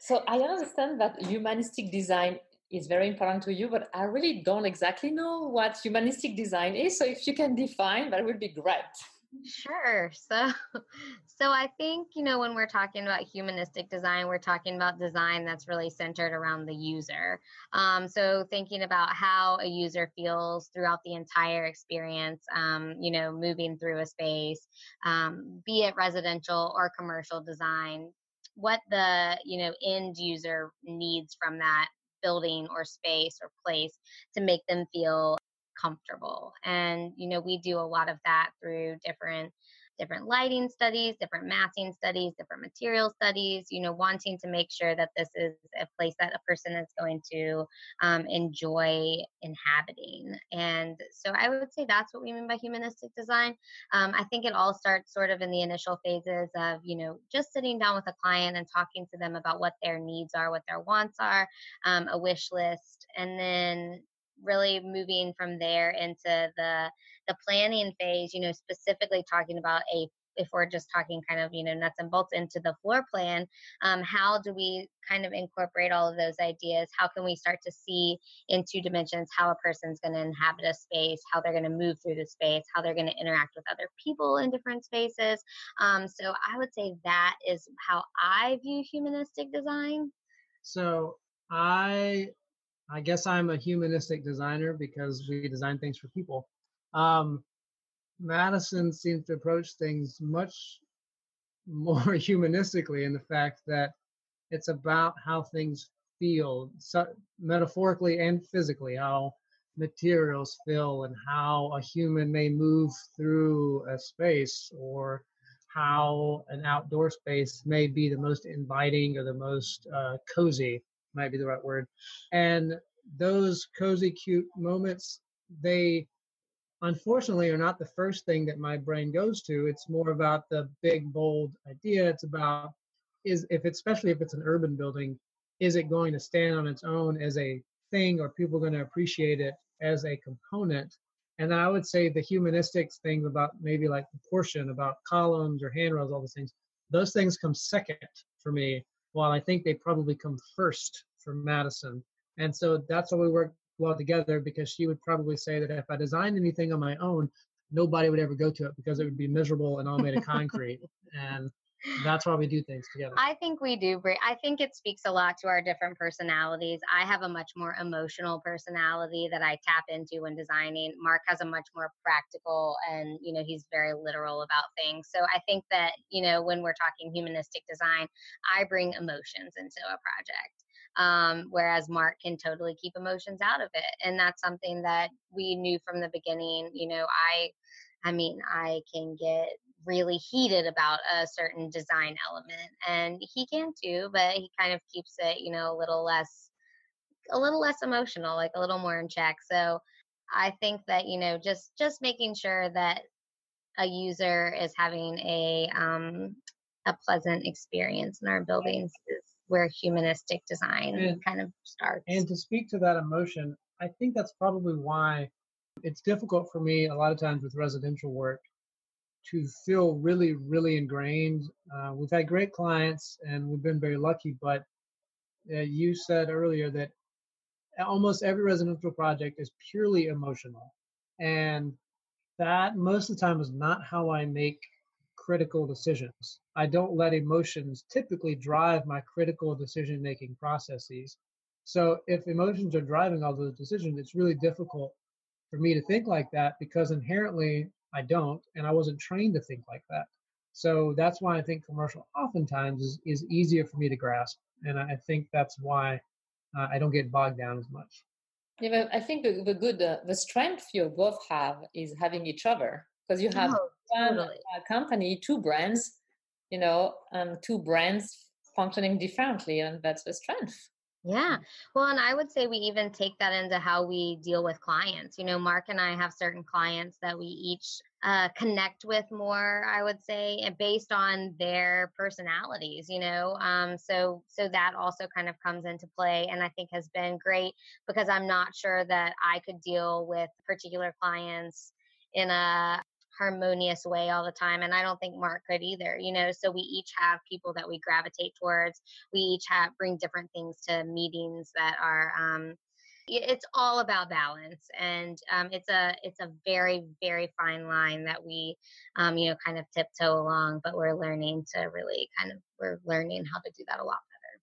So I understand that humanistic design is very important to you, but I really don't exactly know what humanistic design is. So if you can define, that would be great. Sure. So so I think, you know, when we're talking about humanistic design, we're talking about design that's really centered around the user. Um, so thinking about how a user feels throughout the entire experience, um, you know, moving through a space, um, be it residential or commercial design, what the, you know, end user needs from that building or space or place to make them feel comfortable. And, you know, we do a lot of that through different different lighting studies, different massing studies, different material studies, you know, wanting to make sure that this is a place that a person is going to um, enjoy inhabiting. And so I would say that's what we mean by humanistic design. Um, I think it all starts sort of in the initial phases of, you know, just sitting down with a client and talking to them about what their needs are, what their wants are, um, a wish list, and then really moving from there into the the planning phase you know specifically talking about a if we're just talking kind of you know nuts and bolts into the floor plan um, how do we kind of incorporate all of those ideas? How can we start to see in two dimensions how a person's going to inhabit a space how they're going to move through the space how they're going to interact with other people in different spaces? Um, so i would say that is how i view humanistic design. So i I guess I'm a humanistic designer because we design things for people. Um, Madison seems to approach things much more humanistically in the fact that it's about how things feel, so, metaphorically and physically, how materials feel and how a human may move through a space or how an outdoor space may be the most inviting or the most uh, cozy might be the right word. And those cozy cute moments they unfortunately are not the first thing that my brain goes to. It's more about the big bold idea. It's about is if especially if it's an urban building is it going to stand on its own as a thing? Or people going to appreciate it as a component? And I would say the humanistics thing about maybe like proportion, about columns or handrails, all those things, those things come second for me, while I think they probably come first for Madison. And so that's how we work well together because she would probably say that if I designed anything on my own, nobody would ever go to it because it would be miserable and all made of concrete. and that's why we do things together. I think we do. I think it speaks a lot to our different personalities. I have a much more emotional personality that I tap into when designing. Mark has a much more practical and, you know, he's very literal about things. So I think that, you know, when we're talking humanistic design, I bring emotions into a project. Um, whereas Mark can totally keep emotions out of it. And that's something that we knew from the beginning. You know, I I mean, I can get really heated about a certain design element and he can too but he kind of keeps it you know a little less a little less emotional like a little more in check. So i think that you know just just making sure that a user is having a um a pleasant experience in our buildings is where humanistic design and, kind of starts. and to speak to that emotion i think that's probably why it's difficult for me a lot of times with residential work to feel really, really ingrained. Uh, we've had great clients and we've been very lucky, but uh, you said earlier that almost every residential project is purely emotional. And that most of the time is not how I make critical decisions. I don't let emotions typically drive my critical decision making processes. So if emotions are driving all those decisions, it's really difficult for me to think like that because inherently I don't, and I wasn't trained to think like that. So that's why I think commercial oftentimes is, is easier for me to grasp. And I think that's why uh, I don't get bogged down as much. Yeah, but I think the, the good, uh, the strength you both have is having each other because you have oh, one totally. uh, company, two brands, you know, um, two brands functioning differently, and that's the strength. Yeah. Well, and I would say we even take that into how we deal with clients. You know, Mark and I have certain clients that we each uh, connect with more, I would say, based on their personalities, you know. Um, so so that also kind of comes into play and I think has been great because I'm not sure that I could deal with particular clients in a harmonious way all the time and i don't think mark could either you know so we each have people that we gravitate towards. We each have bring different things to meetings that are um it's all about balance and um, it's a it's a very very fine line that we um, you know kind of tiptoe along but we're learning to really kind of we're learning how to do that a lot better.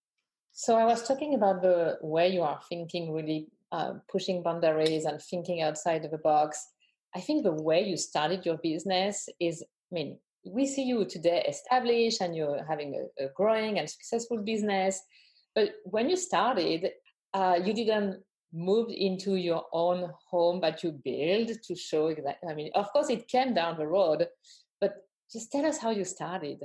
So i was talking about the way you are thinking really uh, pushing boundaries and thinking outside of the box I think the way you started your business is, I mean, we see you today established and you're having a, a growing and successful business. But when you started, uh, you didn't move into your own home that you built to show that. I mean, of course, it came down the road, but just tell us how you started.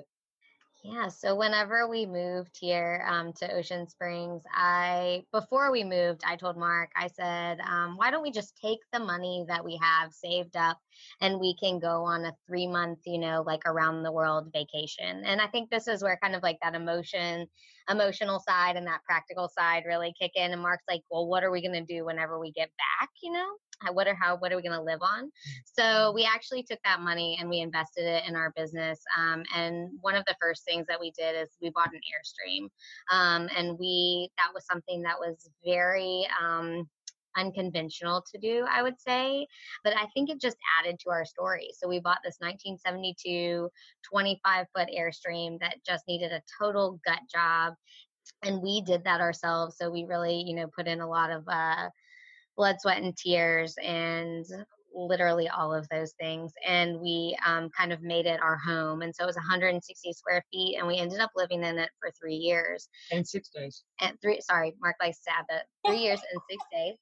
Yeah, so whenever we moved here um, to Ocean Springs, I before we moved, I told Mark, I said, um, why don't we just take the money that we have saved up and we can go on a three month, you know, like around the world vacation. And I think this is where kind of like that emotion, emotional side and that practical side really kick in. And Mark's like, well, what are we going to do whenever we get back? You know, what are how what are we going to live on mm. so we actually took that money and we invested it in our business um, and one of the first things that we did is we bought an airstream um, and we that was something that was very um, unconventional to do, I would say. But I think it just added to our story. So we bought this 1972 25 foot Airstream that just needed a total gut job and we did that ourselves. So we really, you know, put in a lot of uh, blood, sweat, and tears, and literally all of those things. And we um, kind of made it our home. And so it was 160 square feet, and we ended up living in it for three years. And six days. And three, sorry, Mark likes to add that three years and six days.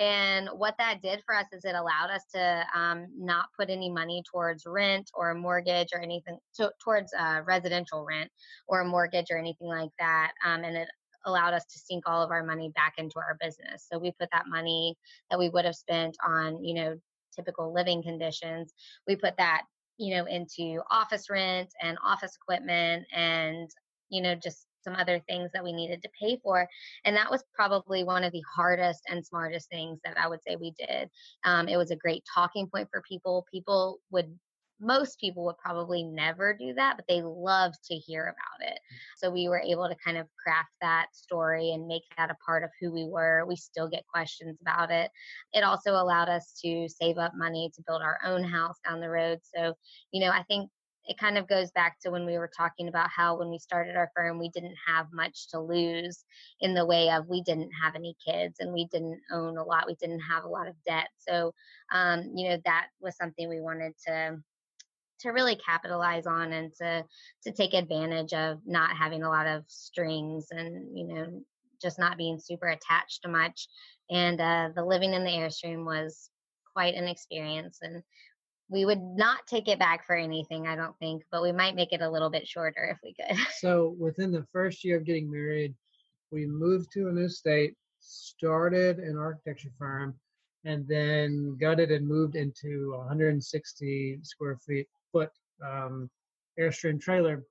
And what that did for us is it allowed us to um, not put any money towards rent or a mortgage or anything to, towards uh, residential rent or a mortgage or anything like that. Um, and it allowed us to sink all of our money back into our business. So we put that money that we would have spent on, you know, typical living conditions, we put that, you know, into office rent and office equipment and, you know, just some other things that we needed to pay for. And that was probably one of the hardest and smartest things that I would say we did. Um, it was a great talking point for people. People would most people would probably never do that, but they love to hear about it. Mm. So we were able to kind of craft that story and make that a part of who we were. We still get questions about it. It also allowed us to save up money to build our own house down the road. So, you know, I think it kind of goes back to when we were talking about how when we started our firm we didn't have much to lose in the way of we didn't have any kids and we didn't own a lot we didn't have a lot of debt. So um, you know that was something we wanted to to really capitalize on and to to take advantage of not having a lot of strings and you know just not being super attached to much. And uh, the living in the airstream was quite an experience and we would not take it back for anything i don't think but we might make it a little bit shorter if we could so within the first year of getting married we moved to a new state started an architecture firm and then gutted and moved into 160 square feet foot um, Airstream trailer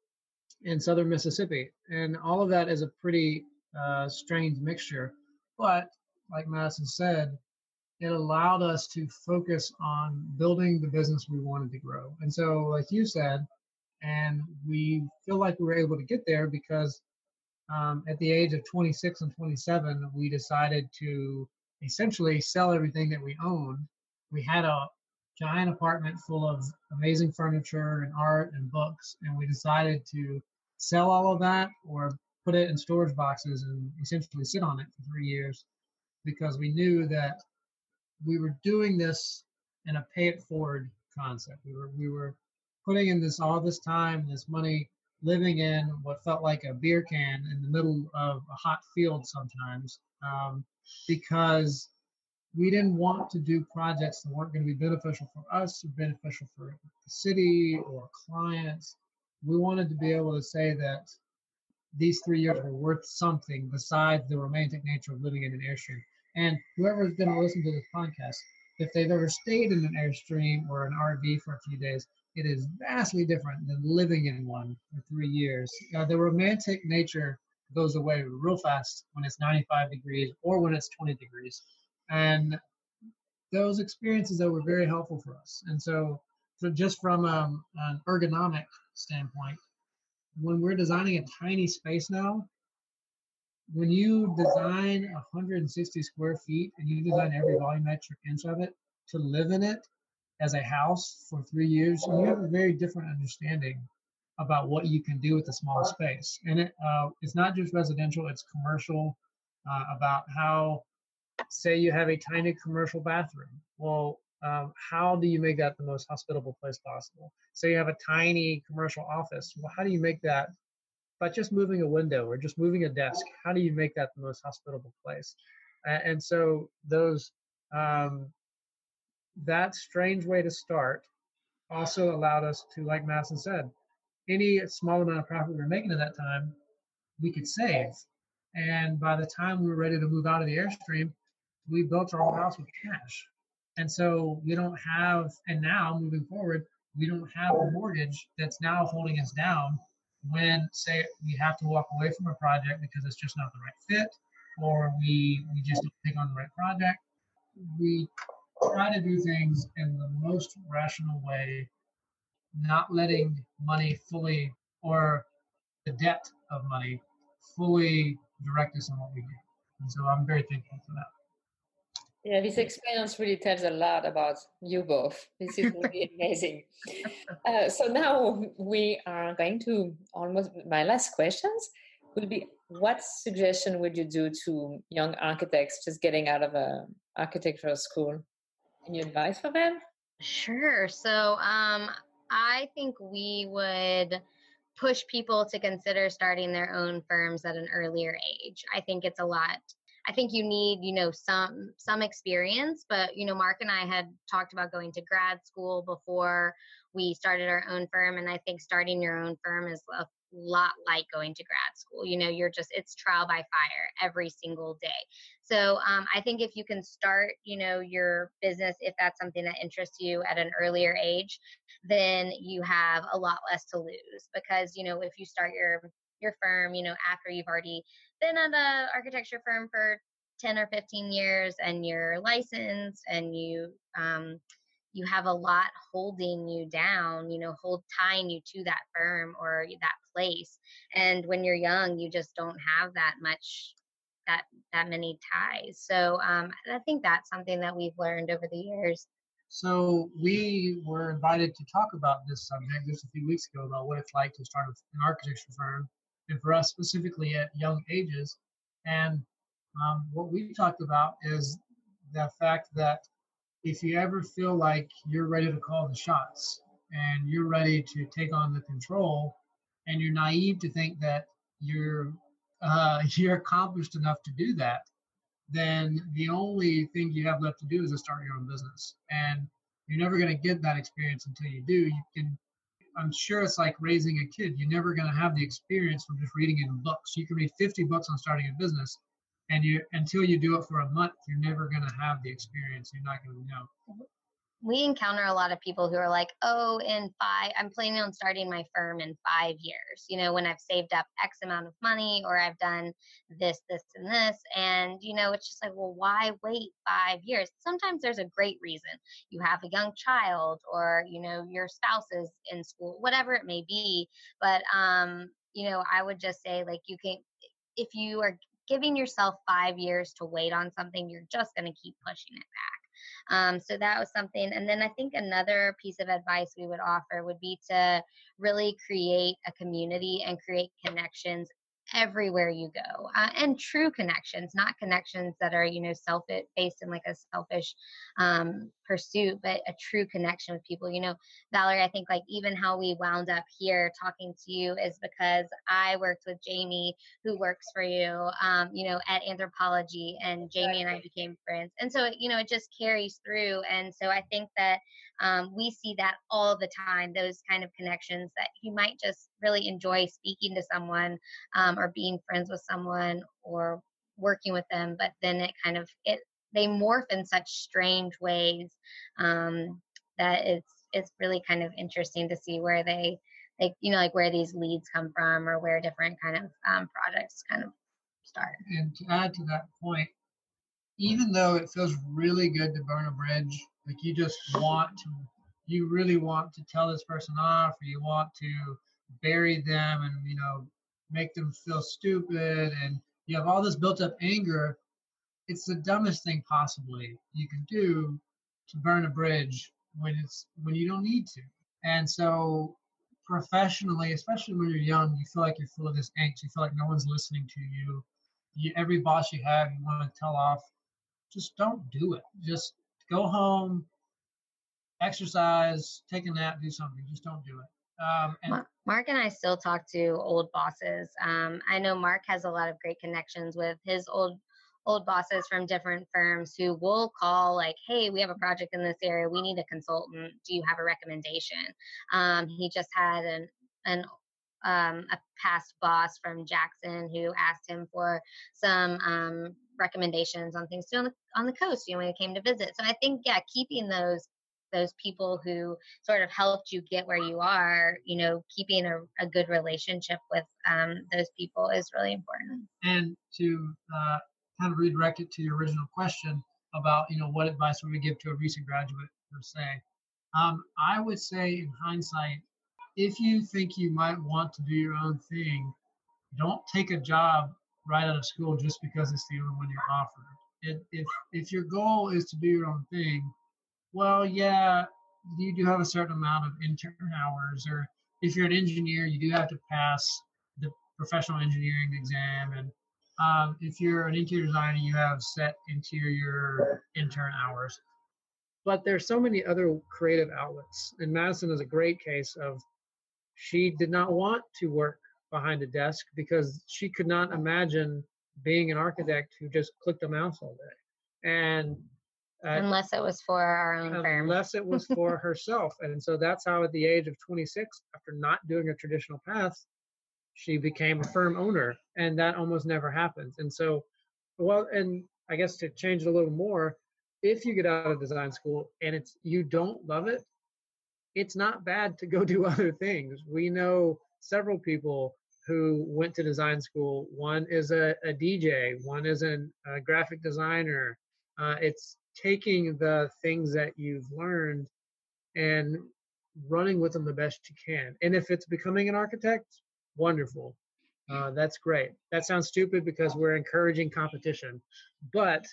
in southern Mississippi. And all of that is a pretty uh, strange mixture. But like Madison said, it allowed us to focus on building the business we wanted to grow. And so, like you said, and we feel like we were able to get there because um, at the age of 26 and 27, we decided to essentially sell everything that we owned. We had a, giant apartment full of amazing furniture and art and books, and we decided to sell all of that or put it in storage boxes and essentially sit on it for three years because we knew that we were doing this in a pay it forward concept. We were we were putting in this all this time, this money, living in what felt like a beer can in the middle of a hot field sometimes, um, because we didn't want to do projects that weren't going to be beneficial for us or beneficial for the city or clients. We wanted to be able to say that these three years were worth something besides the romantic nature of living in an airstream. And whoever is going to listen to this podcast, if they've ever stayed in an airstream or an RV for a few days, it is vastly different than living in one for three years. Uh, the romantic nature goes away real fast when it's 95 degrees or when it's 20 degrees and those experiences that were very helpful for us. And so, so just from um, an ergonomic standpoint, when we're designing a tiny space now, when you design 160 square feet and you design every volumetric inch of it to live in it as a house for three years, you have a very different understanding about what you can do with a small space. And it, uh, it's not just residential; it's commercial. Uh, about how say you have a tiny commercial bathroom. Well, um, how do you make that the most hospitable place possible? Say you have a tiny commercial office. Well, how do you make that by just moving a window or just moving a desk? How do you make that the most hospitable place? And, so those um, that strange way to start also allowed us to, like Madison said, any small amount of profit we were making at that time, we could save. And by the time we were ready to move out of the Airstream, we built our whole house with cash. And so we don't have, and now moving forward, we don't have a mortgage that's now holding us down when, say, we have to walk away from a project because it's just not the right fit, or we we just don't take on the right project. We try to do things in the most rational way, not letting money fully or the debt of money fully direct us on what we do. And so I'm very thankful for that. Yeah, this experience really tells a lot about you both. This is really amazing. Uh, so now we are going to almost my last questions will be what suggestion would you do to young architects just getting out of a architectural school? Any advice for them? Sure. So um, I think we would push people to consider starting their own firms at an earlier age. I think it's a lot I think you need, you know, some some experience, but you know, Mark and I had talked about going to grad school before we started our own firm and I think starting your own firm is a lot like going to grad school. You know, you're just it's trial by fire every single day. So um, I think if you can start, you know, your business if that's something that interests you at an earlier age, then you have a lot less to lose because you know if you start your your firm, you know, after you've already been at a architecture firm for 10 or 15 years and you're licensed and you um, you have a lot holding you down you know hold tying you to that firm or that place. And when you're young you just don't have that much that that many ties. So um, i think that's something that we've learned over the years. So we were invited to talk about this subject just a few weeks ago about what it's like to start an architecture firm and for us specifically at young ages. And um, what we talked about is the fact that if you ever feel like you're ready to call the shots and you're ready to take on the control, and you're naive to think that you're uh, you're accomplished enough to do that, then the only thing you have left to do is to start your own business. And you're never going to get that experience until you do. You can I'm sure it's like raising a kid. You're never going to have the experience from just reading in books. You can read 50 books on starting a business, and you until you do it for a month, you're never going to have the experience. You're not going to know we encounter a lot of people who are like, oh, in five, I'm planning on starting my firm in five years, you know, when I've saved up X amount of money or I've done this, this, and this. And, you know, it's just like, well, why wait five years? Sometimes there's a great reason. You have a young child or, you know, your spouse is in school, whatever it may be. But, um, you know, I would just say, like, you can, if you are giving yourself five years to wait on something, you're just going to keep pushing it back. Um, so that was something. And then I think another piece of advice we would offer would be to really create a community and create connections everywhere you go uh, and true connections not connections that are you know self based in like a selfish um, pursuit but a true connection with people. You know valerie i think like even how we wound up here talking to you is because i worked with jamie who works for you um, you know at Anthropologie, and jamie and i became friends. And so you know it just carries through. And so i think that um, we see that all the time those kind of connections that you might just really enjoy speaking to someone um, or being friends with someone or working with them but then it kind of it they morph in such strange ways um, that it's it's really kind of interesting to see where they like you know like where these leads come from or where different kind of um, projects kind of start. And to add to that point even though it feels really good to burn a bridge like you just want to you really want to tell this person off or you want to bury them and you know make them feel stupid and you have all this built up anger it's the dumbest thing possibly you can do to burn a bridge when it's when you don't need to. And so professionally especially when you're young you feel like you're full of this angst you feel like no one's listening to you, you every boss you have you want to tell off just don't do it. Just go home exercise take a nap do something just don't do it. Um, and Mark and I still talk to old bosses. Um, I know Mark has a lot of great connections with his old old bosses from different firms who will call like, "Hey, we have a project in this area. We need a consultant. Do you have a recommendation?" Um, he just had an an um, a past boss from Jackson who asked him for some um, recommendations on things to on the on the coast. You know, when he came to visit. So I think yeah, keeping those those people who sort of helped you get where you are, you know, keeping a, a good relationship with um, those people is really important. And to uh, kind of redirect it to your original question about, you know, what advice would we give to a recent graduate per se? Um, I would say, in hindsight, if you think you might want to do your own thing, don't take a job right out of school just because it's the only one you're offered. If, if, if your goal is to do your own thing, well, yeah, you do have a certain amount of intern hours, or if you're an engineer, you do have to pass the professional engineering exam. And um, if you're an interior designer, you have set interior intern hours. But there's so many other creative outlets. And Madison is a great case of she did not want to work behind a desk because she could not imagine being an architect who just clicked a mouse all day. And uh, unless it was for our own unless firm. Unless it was for herself. And so that's how, at the age of 26, after not doing a traditional path, she became a firm owner. And that almost never happens. And so, well, and I guess to change it a little more, if you get out of design school and it's you don't love it, it's not bad to go do other things. We know several people who went to design school. One is a, a DJ, one is an, a graphic designer. Uh, it's taking the things that you've learned and running with them the best you can. And if it's becoming an architect, wonderful. Uh, that's great. That sounds stupid because we're encouraging competition, but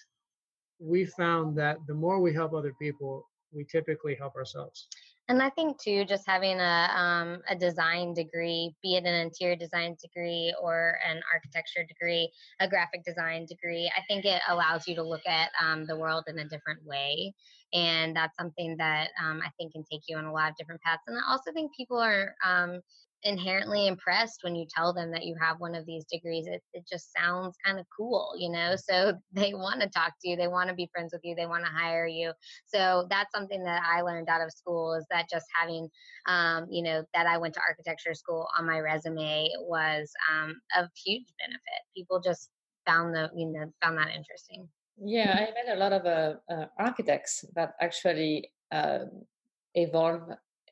we found that the more we help other people, we typically help ourselves. And I think too, just having a um, a design degree, be it an interior design degree or an architecture degree, a graphic design degree, I think it allows you to look at um, the world in a different way, and that's something that um, I think can take you on a lot of different paths. And I also think people are um, inherently impressed when you tell them that you have one of these degrees. It, it just sounds kind of cool, you know? So they want to talk to you, they want to be friends with you, they want to hire you. So that's something that I learned out of school is that just having, um, you know, that I went to architecture school on my resume was um, of huge benefit. People just found the, you know, found that interesting. Yeah, I met a lot of uh, uh, architects that actually uh, evolve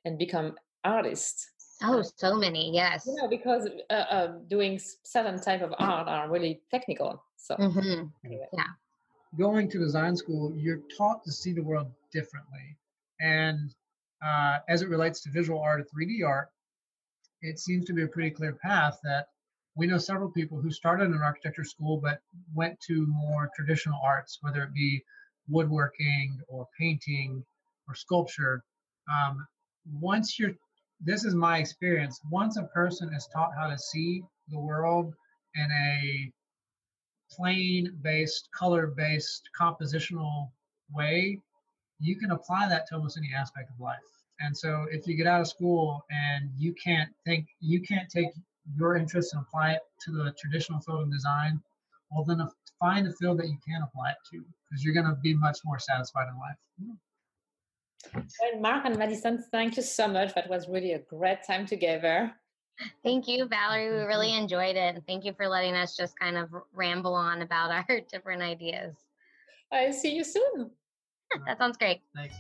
and become artists Oh, so many, yes. Yeah, because uh, uh, doing certain type of art are really technical. So mm-hmm. anyway. yeah, going to design school, you're taught to see the world differently, and uh, as it relates to visual art or 3D art, it seems to be a pretty clear path that we know several people who started in an architecture school but went to more traditional arts, whether it be woodworking or painting or sculpture. Um, once you're this is my experience. Once a person is taught how to see the world in a plane based, color based, compositional way, you can apply that to almost any aspect of life. And so if you get out of school and you can't think, you can't take your interest and apply it to the traditional field of design, well, then find a field that you can apply it to because you're going to be much more satisfied in life. Well, Mark and Madison, thank you so much. That was really a great time together. Thank you, Valerie. We really mm-hmm. enjoyed it. And thank you for letting us just kind of ramble on about our different ideas. I see you soon. that sounds great. Thanks.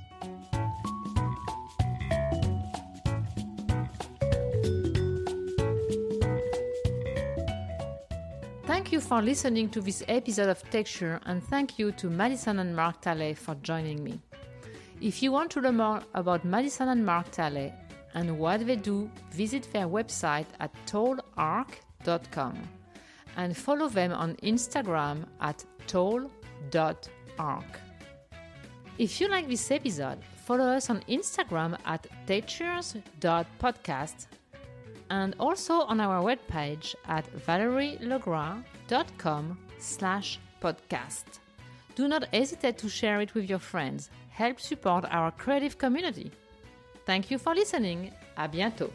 Thank you for listening to this episode of Texture, and thank you to Madison and Mark Talley for joining me. If you want to learn more about Madison and Mark Talley and what they do, visit their website at tallarc.com and follow them on Instagram at tall.arc. If you like this episode, follow us on Instagram at texture.podcast and also on our webpage at valerielegrand.com slash podcast. Do not hesitate to share it with your friends help support our creative community. Thank you for listening. À bientôt.